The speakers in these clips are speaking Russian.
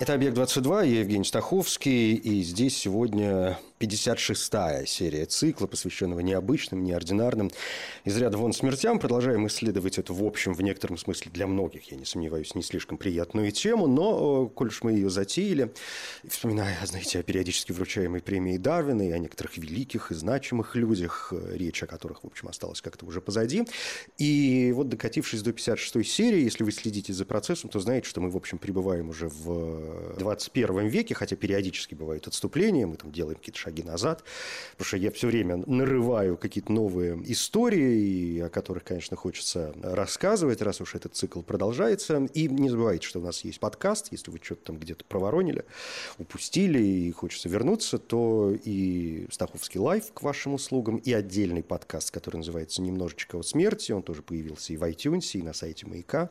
Это «Объект-22», я Евгений Стаховский, и здесь сегодня 56-я серия цикла, посвященного необычным, неординарным, из ряда вон смертям. Продолжаем исследовать эту, в общем, в некотором смысле для многих, я не сомневаюсь, не слишком приятную тему, но, э, коль уж мы ее затеяли, вспоминая, знаете, о периодически вручаемой премии Дарвина и о некоторых великих и значимых людях, э, речь о которых, в общем, осталась как-то уже позади. И вот докатившись до 56-й серии, если вы следите за процессом, то знаете, что мы, в общем, пребываем уже в 21 веке, хотя периодически бывают отступления, мы там делаем какие-то шаги назад, потому что я все время нарываю какие-то новые истории, о которых, конечно, хочется рассказывать, раз уж этот цикл продолжается. И не забывайте, что у нас есть подкаст, если вы что-то там где-то проворонили, упустили и хочется вернуться, то и Стаховский Live к вашим услугам, и отдельный подкаст, который называется «Немножечко о смерти», он тоже появился и в iTunes, и на сайте «Маяка»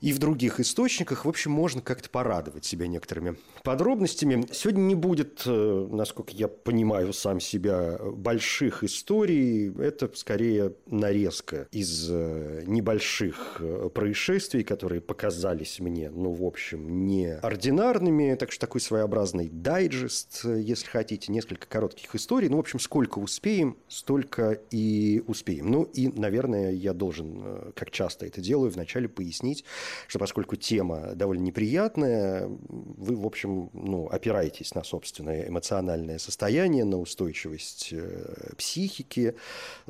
и в других источниках. В общем, можно как-то порадовать себя некоторыми подробностями. Сегодня не будет, э, насколько я понимаю сам себя, больших историй. Это скорее нарезка из э, небольших э, происшествий, которые показались мне, ну, в общем, неординарными. Так что такой своеобразный дайджест, если хотите, несколько коротких историй. Ну, в общем, сколько успеем, столько и успеем. Ну, и, наверное, я должен, как часто это делаю, вначале пояснить, что поскольку тема довольно неприятная, вы, в общем, ну, опираетесь на собственное эмоциональное состояние, на устойчивость э, психики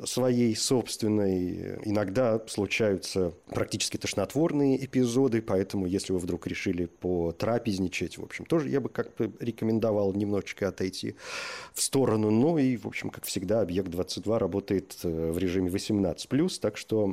своей собственной. Иногда случаются практически тошнотворные эпизоды, поэтому если вы вдруг решили потрапезничать, в общем, тоже я бы как-то рекомендовал немножечко отойти в сторону. Ну и, в общем, как всегда, «Объект-22» работает э, в режиме 18+, так что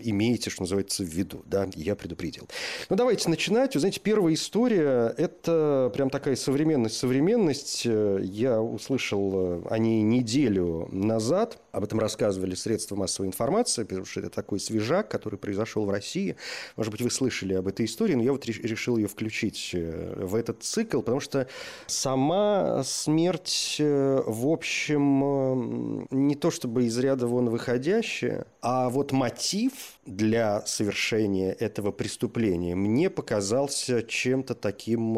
имейте, что называется, в виду. Да? Я предупредил. Ну, давайте начинать. Вы знаете, первая история – это прям такая современность-современность. Я услышал о ней неделю назад. Об этом рассказывали средства массовой информации, потому что это такой свежак, который произошел в России. Может быть, вы слышали об этой истории, но я вот решил ее включить э, в этот цикл, потому что сама смерть, э, в общем, э, не то чтобы из ряда вон выходящая, а вот мотив для совершения этого преступления мне показался чем-то таким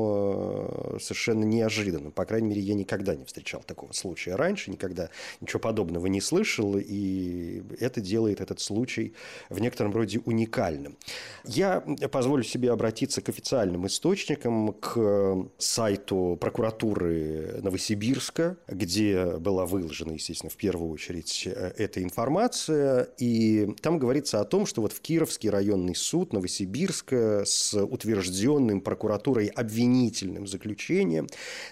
совершенно неожиданным. По крайней мере, я никогда не встречал такого случая раньше, никогда ничего подобного не слышал, и это делает этот случай в некотором роде уникальным. Я позволю себе обратиться к официальным источникам, к сайту прокуратуры Новосибирска, где была выложена, естественно, в первую очередь э, эта информация, и там говорится о том, что вот в Кировский районный суд Новосибирска с утвержденным прокуратурой обвинительным заключением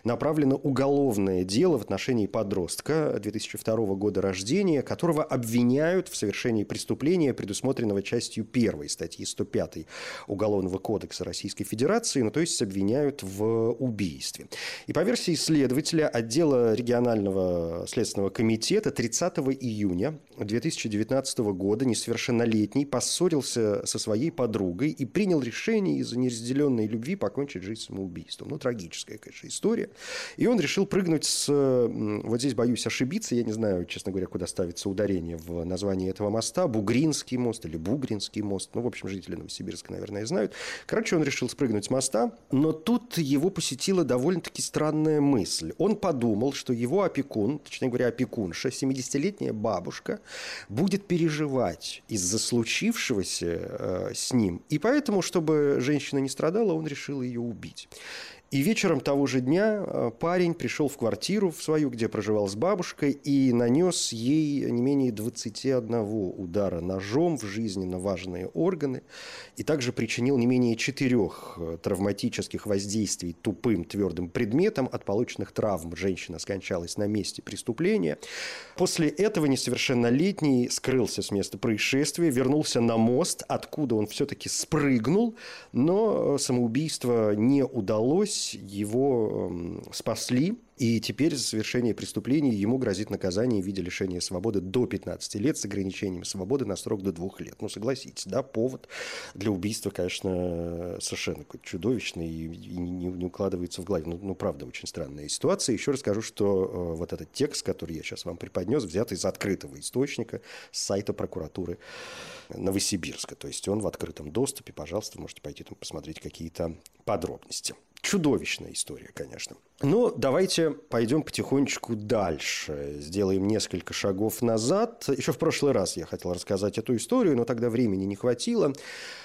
направлено уголовное дело в отношении подростка 2002 года рождения, которого обвиняют в совершении преступления, предусмотренного частью 1 статьи 105 Уголовного кодекса Российской Федерации, ну то есть обвиняют в убийстве. И по версии следователя отдела регионального следственного комитета 30 июня 2019 года несовершеннолетний поссорился со своей подругой и принял решение из-за неразделенной любви покончить жизнь самоубийством. Ну, трагическая, конечно, история. И он решил прыгнуть с... Вот здесь боюсь ошибиться, я не знаю, честно говоря, куда ставится ударение в названии этого моста. Бугринский мост или Бугринский мост. Ну, в общем, жители Новосибирска, наверное, знают. Короче, он решил спрыгнуть с моста, но тут его посетила довольно-таки странная мысль. Он подумал, что его опекун, точнее говоря, опекунша, 70-летняя бабушка, будет переживать из-за случившегося э, с ним и поэтому, чтобы женщина не страдала, он решил ее убить. И вечером того же дня э, парень пришел в квартиру в свою, где проживал с бабушкой, и нанес ей не менее 21 удара ножом в жизненно важные органы, и также причинил не менее четырех э, травматических воздействий тупым твердым предметом. От полученных травм женщина скончалась на месте преступления. После этого несовершеннолетний скрылся с места происшествия, вернулся на мост, откуда он все-таки спрыгнул, но э, самоубийство не удалось, удалось, его эм, спасли, и теперь за совершение преступлений ему грозит наказание в виде лишения свободы до 15 лет с ограничением свободы на срок до двух лет. Ну, согласитесь, да, повод для убийства, конечно, совершенно какой-то чудовищный и не, не укладывается в голове. Ну, ну, правда, очень странная ситуация. Еще расскажу, что э, вот этот текст, который я сейчас вам преподнес, взят из открытого источника с сайта прокуратуры Новосибирска. То есть он в открытом доступе. Пожалуйста, можете пойти там посмотреть какие-то подробности. Чудовищная история, конечно. Но давайте пойдем потихонечку дальше. Сделаем несколько шагов назад. Еще в прошлый раз я хотел рассказать эту историю, но тогда времени не хватило.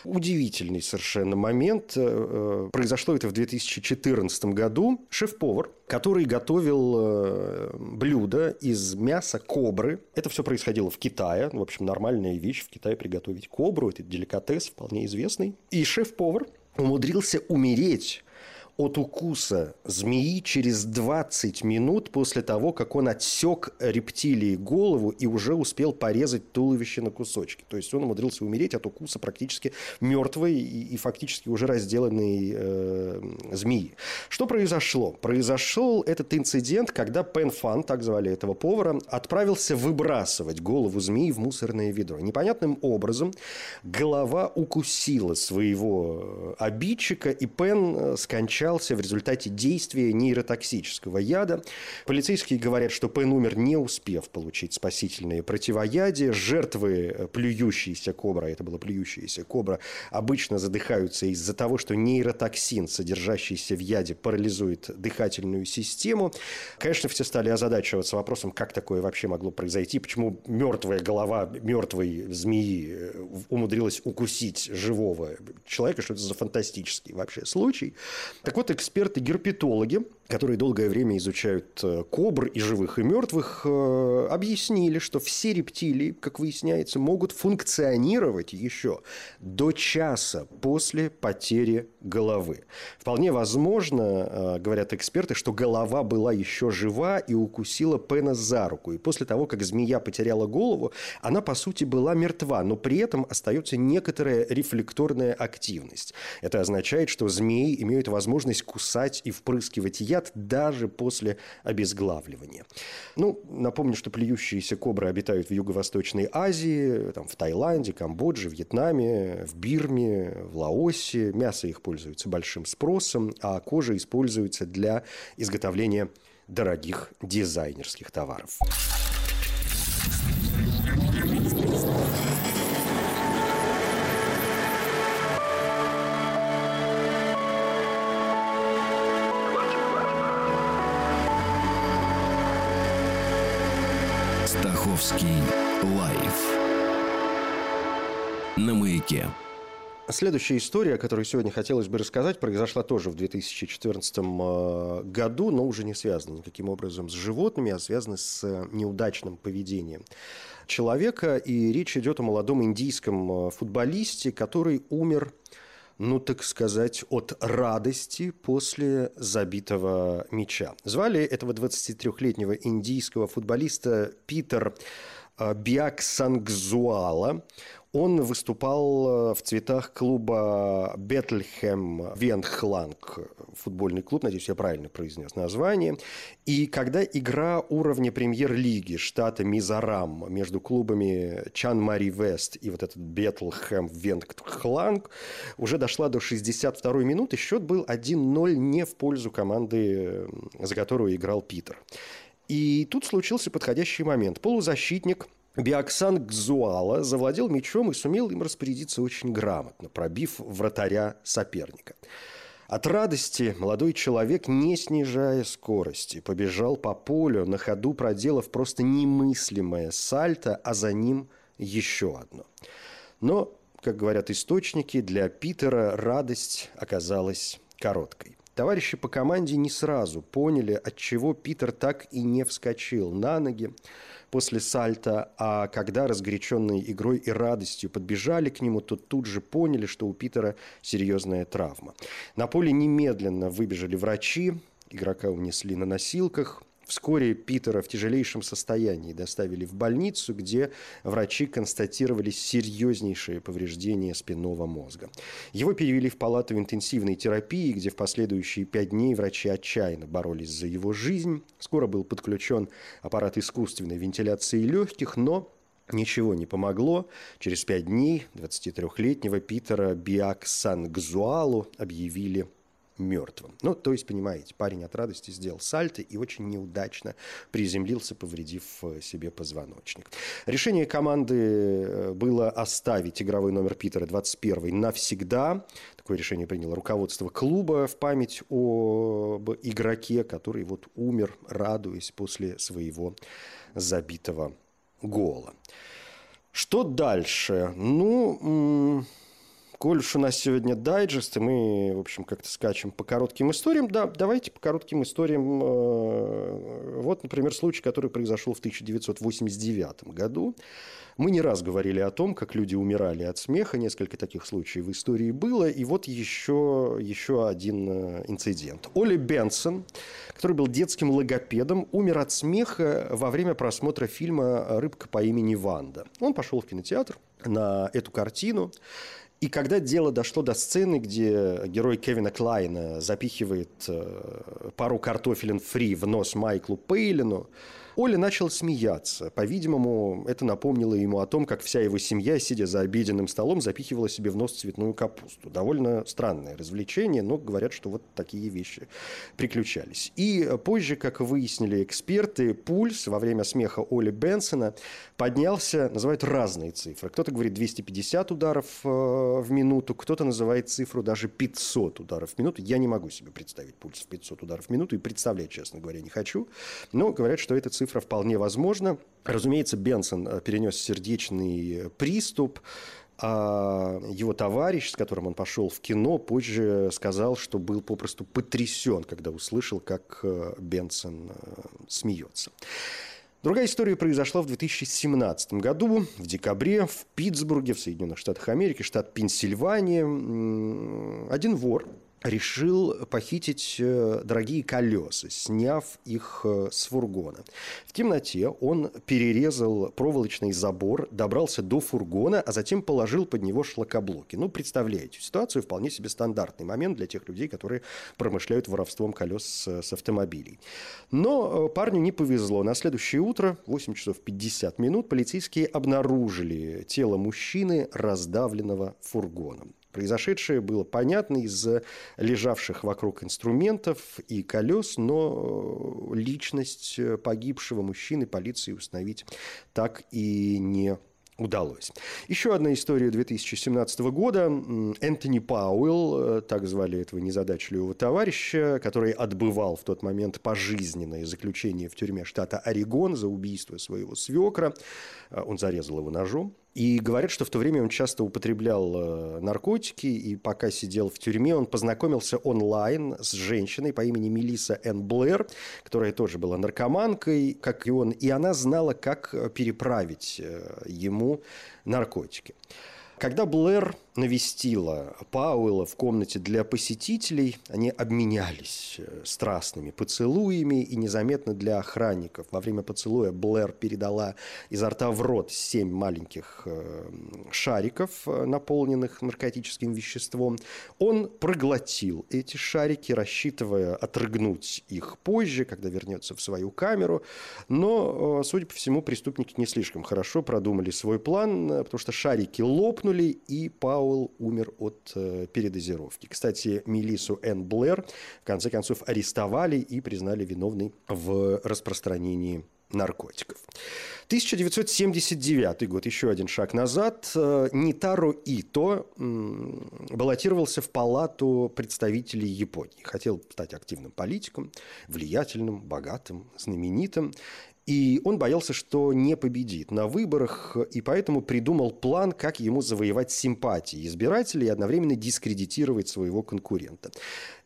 Удивительный совершенно момент. Э, произошло это в 2014 году. Шеф-повар, который готовил э, блюдо из мяса кобры. Это все происходило в Китае. В общем, нормальная вещь в Китае приготовить кобру. Это деликатес вполне известный. И шеф-повар умудрился умереть от укуса змеи через 20 минут после того, как он отсек рептилии голову и уже успел порезать туловище на кусочки. То есть он умудрился умереть от укуса практически мертвой и, и фактически уже разделанной э, змеи. Что произошло? Произошел этот инцидент, когда Пен Фан, так звали этого повара, отправился выбрасывать голову змеи в мусорное ведро. Непонятным образом голова укусила своего э, обидчика, и Пен э, скончался скончался в результате действия нейротоксического яда. Полицейские говорят, что Пен умер, не успев получить спасительные противоядия. Жертвы э, плюющейся кобра, это была плюющаяся кобра, обычно задыхаются из-за того, что нейротоксин, содержащийся в яде, парализует дыхательную систему. Конечно, все стали озадачиваться вопросом, как такое вообще могло произойти, почему мертвая голова мертвой змеи э, умудрилась укусить живого человека, что это за фантастический вообще случай. Так вот, эксперты-герпетологи, которые долгое время изучают э, кобр и живых, и мертвых, э, объяснили, что все рептилии, как выясняется, могут функционировать еще до часа после потери головы. Вполне возможно, э, говорят эксперты, что голова была еще жива и укусила Пена за руку. И после того, как змея потеряла голову, она, по сути, была мертва, но при этом остается некоторая рефлекторная активность. Это означает, что змеи имеют возможность кусать и впрыскивать яд даже после обезглавливания. Ну, напомню, что плюющиеся кобры обитают в Юго-Восточной Азии, там, в Таиланде, Камбодже, Вьетнаме, в Бирме, в Лаосе. Мясо их пользуется большим спросом, а кожа используется для изготовления дорогих дизайнерских товаров. Московский лайф на маяке. Следующая история, о которой сегодня хотелось бы рассказать, произошла тоже в 2014 э, году, но уже не связана никаким образом с животными, а связана с э, неудачным поведением человека. И речь идет о молодом индийском э, футболисте, который умер ну, так сказать, от радости после забитого мяча. Звали этого 23-летнего индийского футболиста Питер э, Биаксангзуала. Он выступал э, в цветах клуба Бетльхэм Венхланг, футбольный клуб, надеюсь, я правильно произнес название. И когда игра уровня премьер-лиги штата Мизорам между клубами Чан Мари Вест и вот этот Бетлхэм Венхланг уже дошла до 62-й минуты, счет был 1-0 не в пользу команды, за которую играл Питер. И тут случился подходящий момент. Полузащитник – Биоксан Гзуала завладел мячом и сумел им распорядиться очень грамотно, пробив вратаря соперника. От радости молодой человек, не снижая скорости, побежал по полю, на ходу проделав просто немыслимое сальто, а за ним еще одно. Но, как говорят источники, для Питера радость оказалась короткой. Товарищи по команде не сразу поняли, от чего Питер так и не вскочил на ноги после сальта, а когда разгоряченные игрой и радостью подбежали к нему, то тут же поняли, что у Питера серьезная травма. На поле немедленно выбежали врачи, игрока унесли на носилках, Вскоре Питера в тяжелейшем состоянии доставили в больницу, где врачи констатировали серьезнейшие повреждения спинного мозга. Его перевели в палату интенсивной терапии, где в последующие пять дней врачи отчаянно боролись за его жизнь. Скоро был подключен аппарат искусственной вентиляции легких, но Ничего не помогло. Через пять дней 23-летнего Питера Биак-Сангзуалу объявили мертвым. Ну, то есть, понимаете, парень от радости сделал сальто и очень неудачно приземлился, повредив э, себе позвоночник. Решение команды э, было оставить игровой номер Питера 21 навсегда. Такое решение приняло руководство клуба в память об игроке, который вот умер, радуясь после своего забитого гола. Что дальше? Ну, коль уж у нас сегодня дайджест, и мы, в общем, как-то скачем по коротким историям, да, давайте по коротким историям. Э, вот, например, случай, который произошел в 1989 году. Мы не раз говорили о том, как люди умирали от смеха. Несколько таких случаев в истории было. И вот еще, еще один э, инцидент. Оли Бенсон, который был детским логопедом, умер от смеха во время просмотра фильма «Рыбка по имени Ванда». Он пошел в кинотеатр на эту картину. И когда дело дошло до сцены, где герой Кевина Клайна запихивает э, пару картофелин фри в нос Майклу Пейлину, Оля начал смеяться. По-видимому, это напомнило ему о том, как вся его семья, сидя за обеденным столом, запихивала себе в нос цветную капусту. Довольно странное развлечение, но говорят, что вот такие вещи приключались. И позже, как выяснили эксперты, пульс во время смеха Оли Бенсона поднялся, называют разные цифры. Кто-то говорит 250 ударов э, в минуту, кто-то называет цифру даже 500 ударов в минуту. Я не могу себе представить пульс в 500 ударов в минуту и представлять, честно говоря, не хочу. Но говорят, что эта цифра цифра вполне возможна. Разумеется, Бенсон э, перенес сердечный приступ, а его товарищ, с которым он пошел в кино, позже сказал, что был попросту потрясен, когда услышал, как э, Бенсон э, смеется. Другая история произошла в 2017 году, в декабре, в Питтсбурге, в Соединенных Штатах Америки, штат Пенсильвания. Один вор решил похитить э, дорогие колеса, сняв их э, с фургона. В темноте он перерезал проволочный забор, добрался до фургона, а затем положил под него шлакоблоки. Ну, представляете, ситуацию вполне себе стандартный момент для тех людей, которые промышляют воровством колес с автомобилей. Но э, парню не повезло. На следующее утро, 8 часов 50 минут, полицейские обнаружили тело мужчины, раздавленного фургоном. Произошедшее было понятно из лежавших вокруг инструментов и колес, но личность погибшего мужчины полиции установить так и не удалось. Еще одна история 2017 года. Энтони Пауэлл, э, так звали этого незадачливого товарища, который отбывал в тот момент пожизненное заключение в тюрьме штата Орегон за убийство своего свекра. Э, он зарезал его ножом. И говорят, что в то время он часто употреблял э, наркотики, и пока сидел в тюрьме, он познакомился онлайн с женщиной по имени Мелисса Н. Блэр, которая тоже была наркоманкой, как и он, и она знала, как э, переправить э, ему наркотики. Когда Блэр навестила Пауэлла в комнате для посетителей, они обменялись э, страстными поцелуями, и незаметно для охранников во время поцелуя Блэр передала изо рта в рот семь маленьких э, шариков, э, наполненных наркотическим веществом. Он проглотил эти шарики, рассчитывая отрыгнуть их позже, когда вернется в свою камеру. Но, судя по всему, преступники не слишком хорошо продумали свой план, потому что шарики лопнули, и Пауэлл Пауэлл умер от э, передозировки. Кстати, Мелису Н. Блэр в конце концов арестовали и признали виновной в распространении наркотиков. 1979 год, еще один шаг назад. Э, Нитаро Ито баллотировался в палату представителей Японии. Хотел стать активным политиком, влиятельным, богатым, знаменитым. И он боялся, что не победит на выборах, и поэтому придумал план, как ему завоевать симпатии избирателей и одновременно дискредитировать своего конкурента.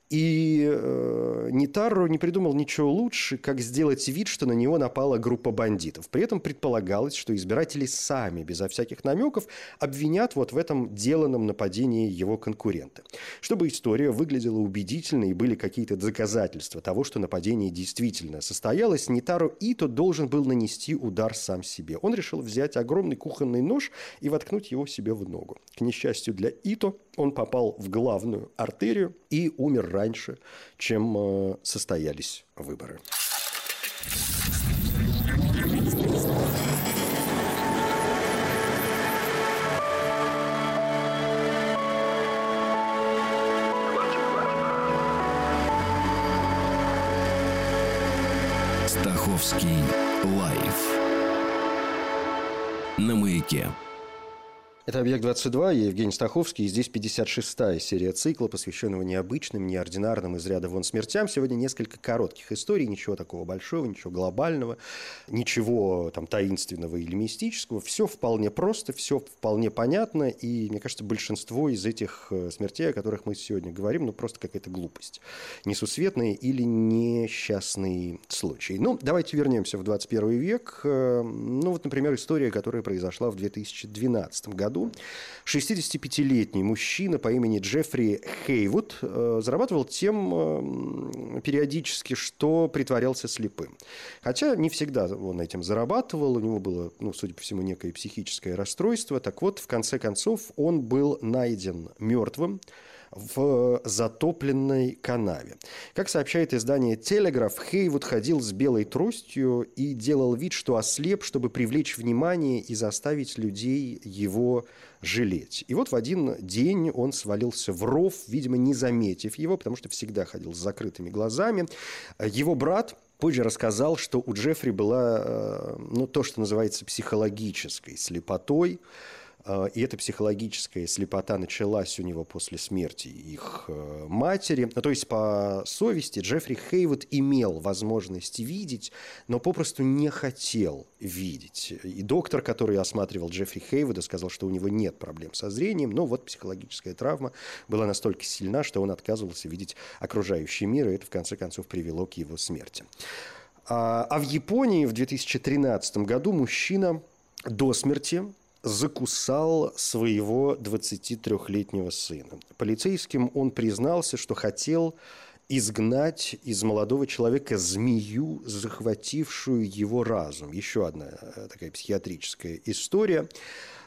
И э, Нитарро не придумал ничего лучше, как сделать вид, что на него напала группа бандитов. При этом предполагалось, что избиратели сами, безо всяких намеков, обвинят вот в этом деланном нападении его конкурента. Чтобы история выглядела убедительно и были какие-то доказательства того, что нападение действительно состоялось, Нитаро Ито должен был нанести удар сам себе. Он решил взять огромный кухонный нож и воткнуть его себе в ногу. К несчастью для Ито, он попал в главную артерию и умер раньше, чем э, состоялись выборы. Стаховский лайф на маяке. Это «Объект-22», я Евгений Стаховский, и здесь 56-я серия цикла, посвященного необычным, неординарным из ряда вон смертям. Сегодня несколько коротких историй, ничего такого большого, ничего глобального, ничего там таинственного или мистического. Все вполне просто, все вполне понятно, и, мне кажется, большинство из этих э, смертей, о которых мы сегодня говорим, ну, просто какая-то глупость. Несусветные или несчастные случаи. Ну, давайте вернемся в 21 век. Э, ну, вот, например, история, которая произошла в 2012 году году 65-летний мужчина по имени Джеффри Хейвуд э, зарабатывал тем э, периодически, что притворялся слепым. Хотя не всегда он этим зарабатывал, у него было, ну, судя по всему, некое психическое расстройство. Так вот, в конце концов, он был найден мертвым в затопленной канаве. Как сообщает издание «Телеграф», Хейвуд ходил с белой тростью и делал вид, что ослеп, чтобы привлечь внимание и заставить людей его жалеть. И вот в один день он свалился в ров, видимо, не заметив его, потому что всегда ходил с закрытыми глазами. Его брат позже рассказал, что у Джеффри была э, ну, то, что называется психологической слепотой. А, и эта психологическая слепота началась у него после смерти их э, матери. То есть, по совести, Джеффри Хейвуд имел возможность видеть, но попросту не хотел видеть. И доктор, который осматривал Джеффри Хейвуда, сказал, что у него нет проблем со зрением, но вот психологическая травма была настолько сильна, что он отказывался видеть окружающий мир, и это, в конце концов, привело к его смерти. А, а в Японии в 2013 году мужчина до смерти закусал своего 23-летнего сына. Полицейским он признался, что хотел изгнать из молодого человека змею, захватившую его разум. Еще одна э, такая психиатрическая история.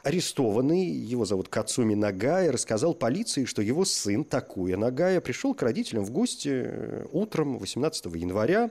Арестованный, его зовут Кацуми Нагая, рассказал полиции, что его сын Такуя Нагая пришел к родителям в гости э, утром 18 января.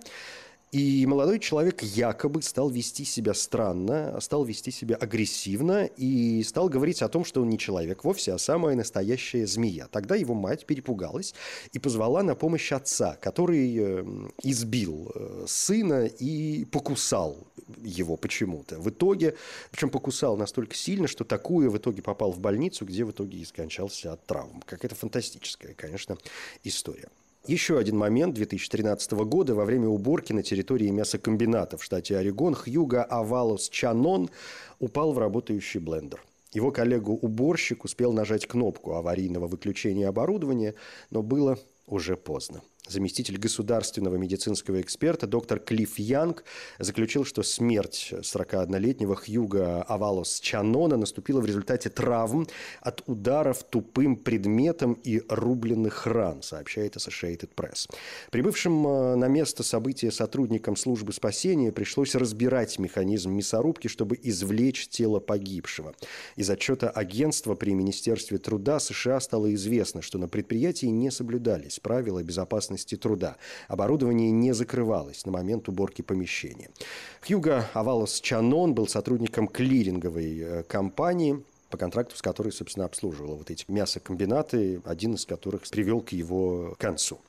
И молодой человек якобы стал вести себя странно, стал вести себя агрессивно и стал говорить о том, что он не человек вовсе, а самая настоящая змея. Тогда его мать перепугалась и позвала на помощь отца, который э, избил э, сына и покусал его почему-то. В итоге, причем покусал настолько сильно, что такую в итоге попал в больницу, где в итоге и скончался от травм. Какая-то фантастическая, конечно, история. Еще один момент 2013 года во время уборки на территории мясокомбината в штате Орегон Хьюга Авалос Чанон упал в работающий блендер. Его коллегу-уборщик успел нажать кнопку аварийного выключения оборудования, но было уже поздно. Заместитель государственного медицинского эксперта доктор Клифф Янг заключил, что смерть 41-летнего Хьюга Авалос Чанона наступила в результате травм от ударов тупым предметом и рубленных ран, сообщает Associated Press. Прибывшим э, на место события сотрудникам службы спасения пришлось разбирать механизм мясорубки, чтобы извлечь тело погибшего. Из отчета агентства при Министерстве труда США стало известно, что на предприятии не соблюдались правила безопасности безопасности труда. Оборудование не закрывалось на момент уборки помещения. Хьюго Авалос Чанон был сотрудником клиринговой э, компании, по контракту с которой, собственно, обслуживала вот эти мясокомбинаты, один из которых привел к его концу.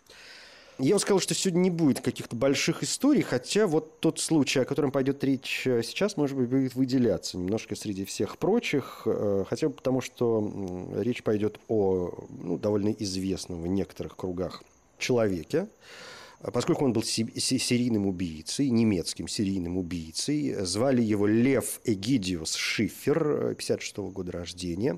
Я бы сказал, что сегодня не будет каких-то больших историй, хотя вот тот случай, о котором пойдет речь э, сейчас, может быть, будет выделяться немножко среди всех прочих, э, хотя бы потому, что речь пойдет о ну, довольно известном в некоторых кругах человеке, Поскольку он был серийным убийцей, немецким серийным убийцей, звали его Лев Эгидиус Шифер, 56 -го года рождения.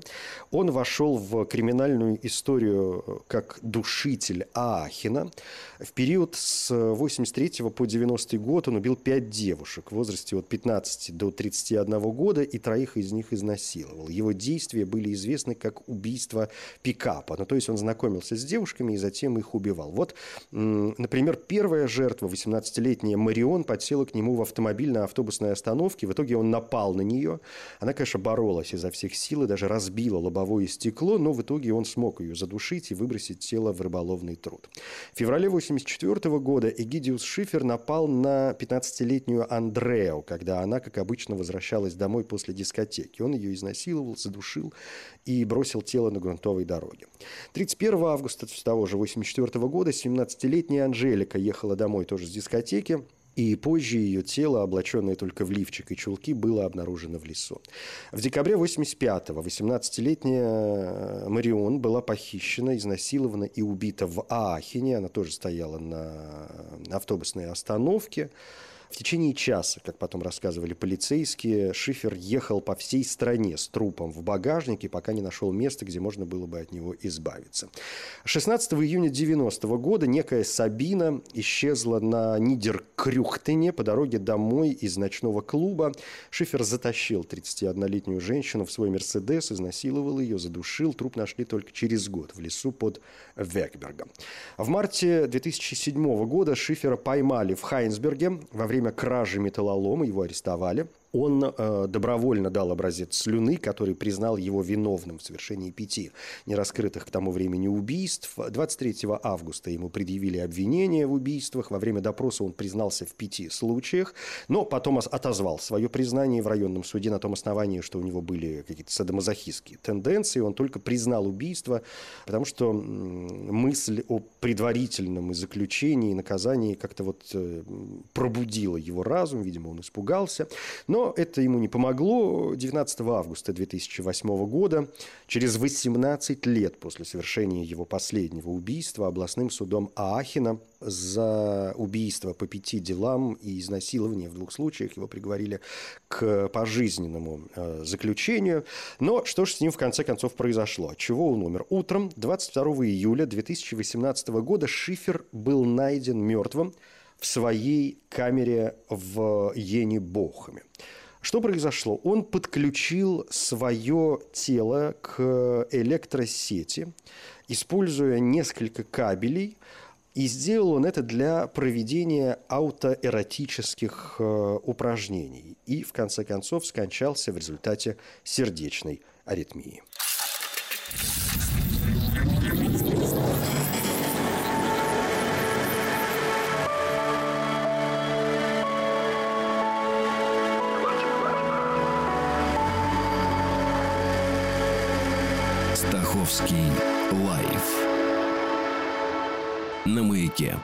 Он вошел в криминальную историю как душитель Аахина. В период с 83 по 90 год он убил пять девушек в возрасте от 15 до 31 года и троих из них изнасиловал. Его действия были известны как убийство пикапа. Ну, то есть он знакомился с девушками и затем их убивал. Вот, например, первая жертва, 18-летняя Марион, подсела к нему в автомобиль на автобусной остановке. В итоге он напал на нее. Она, конечно, боролась изо всех сил и даже разбила лобовое стекло, но в итоге он смог ее задушить и выбросить тело в рыболовный труд. В феврале 1984 года Эгидиус Шифер напал на 15-летнюю Андрео, когда она, как обычно, возвращалась домой после дискотеки. Он ее изнасиловал, задушил и бросил тело на грунтовой дороге. 31 августа того же 1984 года 17-летняя Анжелика ехала домой тоже с дискотеки. И позже ее тело, облаченное только в лифчик и чулки, было обнаружено в лесу. В декабре 85-го 18-летняя Марион была похищена, изнасилована и убита в Аахене. Она тоже стояла на автобусной остановке. В течение часа, как потом рассказывали полицейские, Шифер ехал по всей стране с трупом в багажнике, пока не нашел место, где можно было бы от него избавиться. 16 июня 90 года некая Сабина исчезла на Нидеркрюхтене по дороге домой из ночного клуба. Шифер затащил 31-летнюю женщину в свой «Мерседес», изнасиловал ее, задушил. Труп нашли только через год в лесу под Векбергом. В марте 2007 года Шифера поймали в Хайнсберге во время время кражи металлолома его арестовали он э, добровольно дал образец слюны, который признал его виновным в совершении пяти нераскрытых к тому времени убийств. 23 августа ему предъявили обвинение в убийствах. Во время допроса он признался в пяти случаях, но потом отозвал свое признание в районном суде на том основании, что у него были какие-то садомазохистские тенденции. Он только признал убийство, потому что мысль о предварительном заключении и наказании как-то вот э, пробудила его разум. Видимо, он испугался. Но но это ему не помогло. 19 августа 2008 года, через 18 лет после совершения его последнего убийства, областным судом Аахена за убийство по пяти делам и изнасилование в двух случаях его приговорили к пожизненному э, заключению. Но что же с ним в конце концов произошло? Чего он умер? Утром 22 июля 2018 года Шифер был найден мертвым в своей камере в Йене-Бохаме. Что произошло? Он подключил свое тело к электросети, используя несколько кабелей, и сделал он это для проведения аутоэротических э, упражнений. И, в конце концов, скончался в результате сердечной аритмии. Русский лайф на маяке.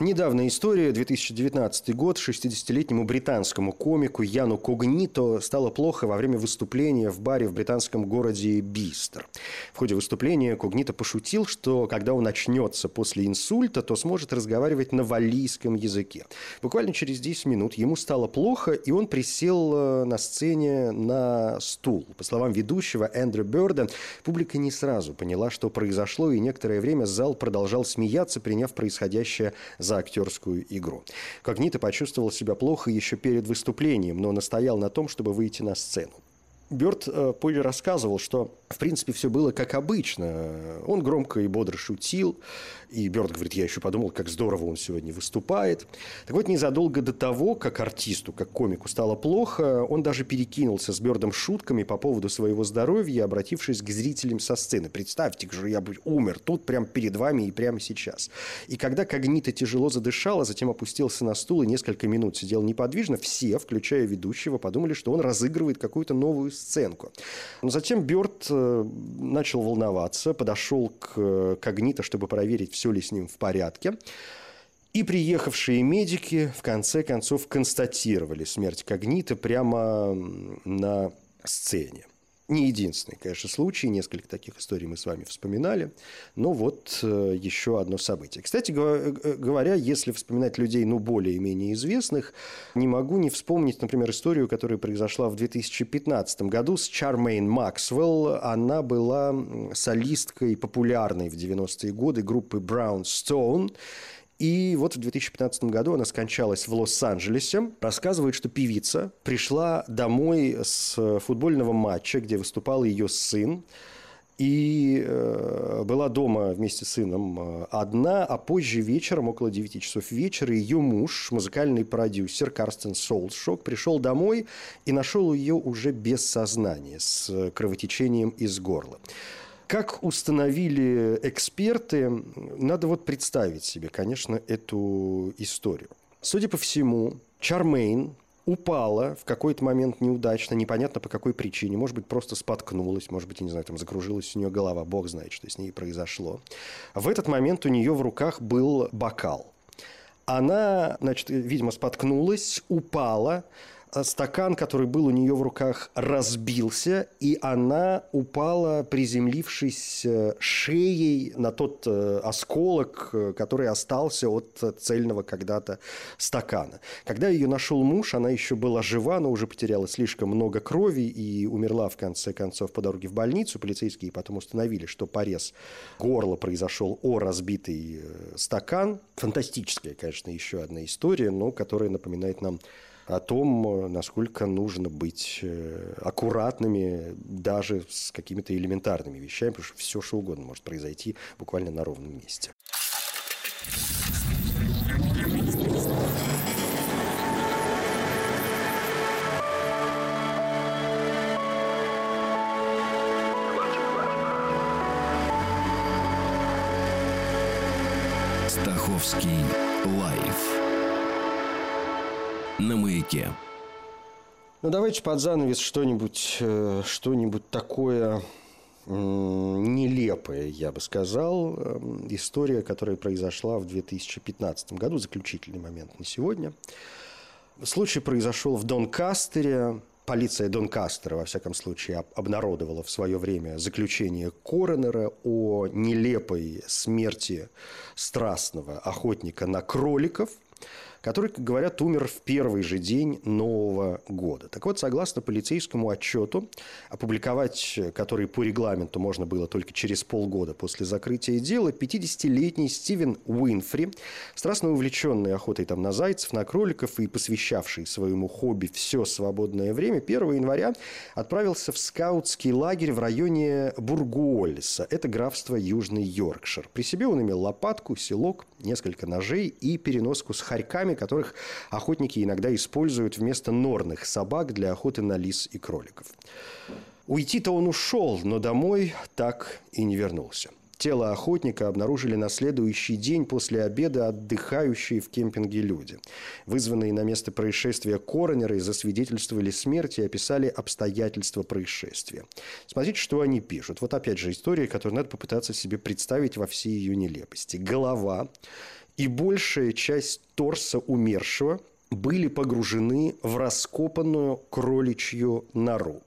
Недавняя история, 2019 год, 60-летнему британскому комику Яну Когнито стало плохо во время выступления в баре в британском городе Бистер. В ходе выступления Когнито пошутил, что когда он очнется после инсульта, то сможет разговаривать на валлийском языке. Буквально через 10 минут ему стало плохо, и он присел э, на сцене на стул. По словам ведущего Эндрю Бёрда, публика не сразу поняла, что произошло, и некоторое время зал продолжал смеяться, приняв происходящее за актерскую игру. Когнито почувствовал себя плохо еще перед выступлением, но настоял на том, чтобы выйти на сцену. Бёрд э, позже рассказывал, что, в принципе, все было как обычно. Он громко и бодро шутил, и Бёрд говорит, я еще подумал, как здорово он сегодня выступает. Так вот, незадолго до того, как артисту, как комику стало плохо, он даже перекинулся с Бёрдом шутками по поводу своего здоровья, обратившись к зрителям со сцены. Представьте же, я бы умер тут, прямо перед вами и прямо сейчас. И когда Когнита тяжело задышал, а затем опустился на стул и несколько минут сидел неподвижно, все, включая ведущего, подумали, что он разыгрывает какую-то новую сценку. Но затем Бёрд э, начал волноваться, подошел к Когнита, чтобы проверить, все ли с ним в порядке. И приехавшие медики в конце концов констатировали смерть Когнита прямо на сцене. Не единственный, конечно, случай. Несколько таких историй мы с вами вспоминали. Но вот э, еще одно событие. Кстати э, говоря, если вспоминать людей, ну, более-менее известных, не могу не вспомнить, например, историю, которая произошла в 2015 году с Чармейн Максвелл. Она была солисткой популярной в 90-е годы группы Brown Stone. И вот в 2015 году она скончалась в Лос-Анджелесе. Рассказывает, что певица пришла домой с футбольного матча, где выступал ее сын. И э, была дома вместе с сыном э, одна, а позже вечером, около 9 часов вечера, ее муж, музыкальный продюсер Карстен Солшок, пришел домой и нашел ее уже без сознания, с кровотечением из горла. Как установили эксперты, надо вот представить себе, конечно, эту историю. Судя по всему, Чармейн упала в какой-то момент неудачно, непонятно по какой причине. Может быть, просто споткнулась, может быть, я не знаю, там закружилась у нее голова, бог знает, что с ней произошло. В этот момент у нее в руках был бокал. Она, значит, видимо, споткнулась, упала, стакан, который был у нее в руках, разбился, и она упала, приземлившись э, шеей на тот э, осколок, который остался от цельного когда-то стакана. Когда ее нашел муж, она еще была жива, но уже потеряла слишком много крови и умерла, в конце концов, по дороге в больницу. Полицейские потом установили, что порез горла произошел о разбитый стакан. Фантастическая, конечно, еще одна история, но которая напоминает нам о том, насколько нужно быть э, аккуратными даже с какими-то элементарными вещами, потому что все что угодно может произойти буквально на ровном месте. Стаховский лайф на маяке. Ну, давайте под занавес что-нибудь э, что такое нелепое, я бы сказал. Эм, история, которая произошла в 2015 году, заключительный момент на сегодня. Случай произошел в Донкастере. Полиция Донкастера, во всяком случае, обнародовала в свое время заключение коронера о нелепой смерти страстного охотника на кроликов – который, как говорят, умер в первый же день Нового года. Так вот, согласно полицейскому отчету, опубликовать который по регламенту можно было только через полгода после закрытия дела, 50-летний Стивен Уинфри, страстно увлеченный охотой там на зайцев, на кроликов и посвящавший своему хобби все свободное время, 1 января отправился в скаутский лагерь в районе Бургуольса. Это графство Южный Йоркшир. При себе он имел лопатку, селок, несколько ножей и переноску с хорьками, которых охотники иногда используют вместо норных собак для охоты на лис и кроликов. Уйти-то он ушел, но домой так и не вернулся. Тело охотника обнаружили на следующий день после обеда отдыхающие в кемпинге люди. Вызванные на место происшествия коронеры засвидетельствовали смерть и описали обстоятельства происшествия. Смотрите, что они пишут. Вот опять же история, которую надо попытаться себе представить во всей ее нелепости. Голова и большая часть торса умершего были погружены в раскопанную кроличью нору.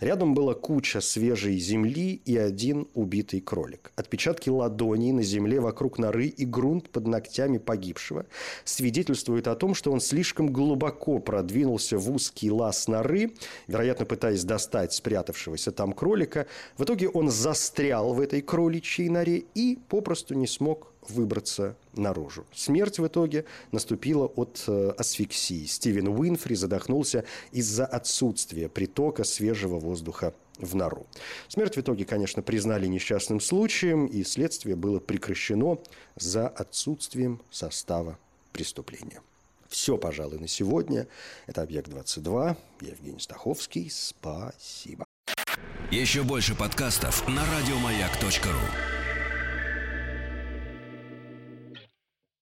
Рядом была куча свежей земли и один убитый кролик. Отпечатки ладоней на земле вокруг норы и грунт под ногтями погибшего свидетельствуют о том, что он слишком глубоко продвинулся в узкий лаз норы, вероятно, пытаясь достать спрятавшегося там кролика. В итоге он застрял в этой кроличьей норе и попросту не смог выбраться наружу. Смерть в итоге наступила от э, асфиксии. Стивен Уинфри задохнулся из-за отсутствия притока свежего воздуха в нору. Смерть в итоге, конечно, признали несчастным случаем, и следствие было прекращено за отсутствием состава преступления. Все, пожалуй, на сегодня. Это «Объект-22». Я Евгений Стаховский. Спасибо. Еще больше подкастов на радиомаяк.ру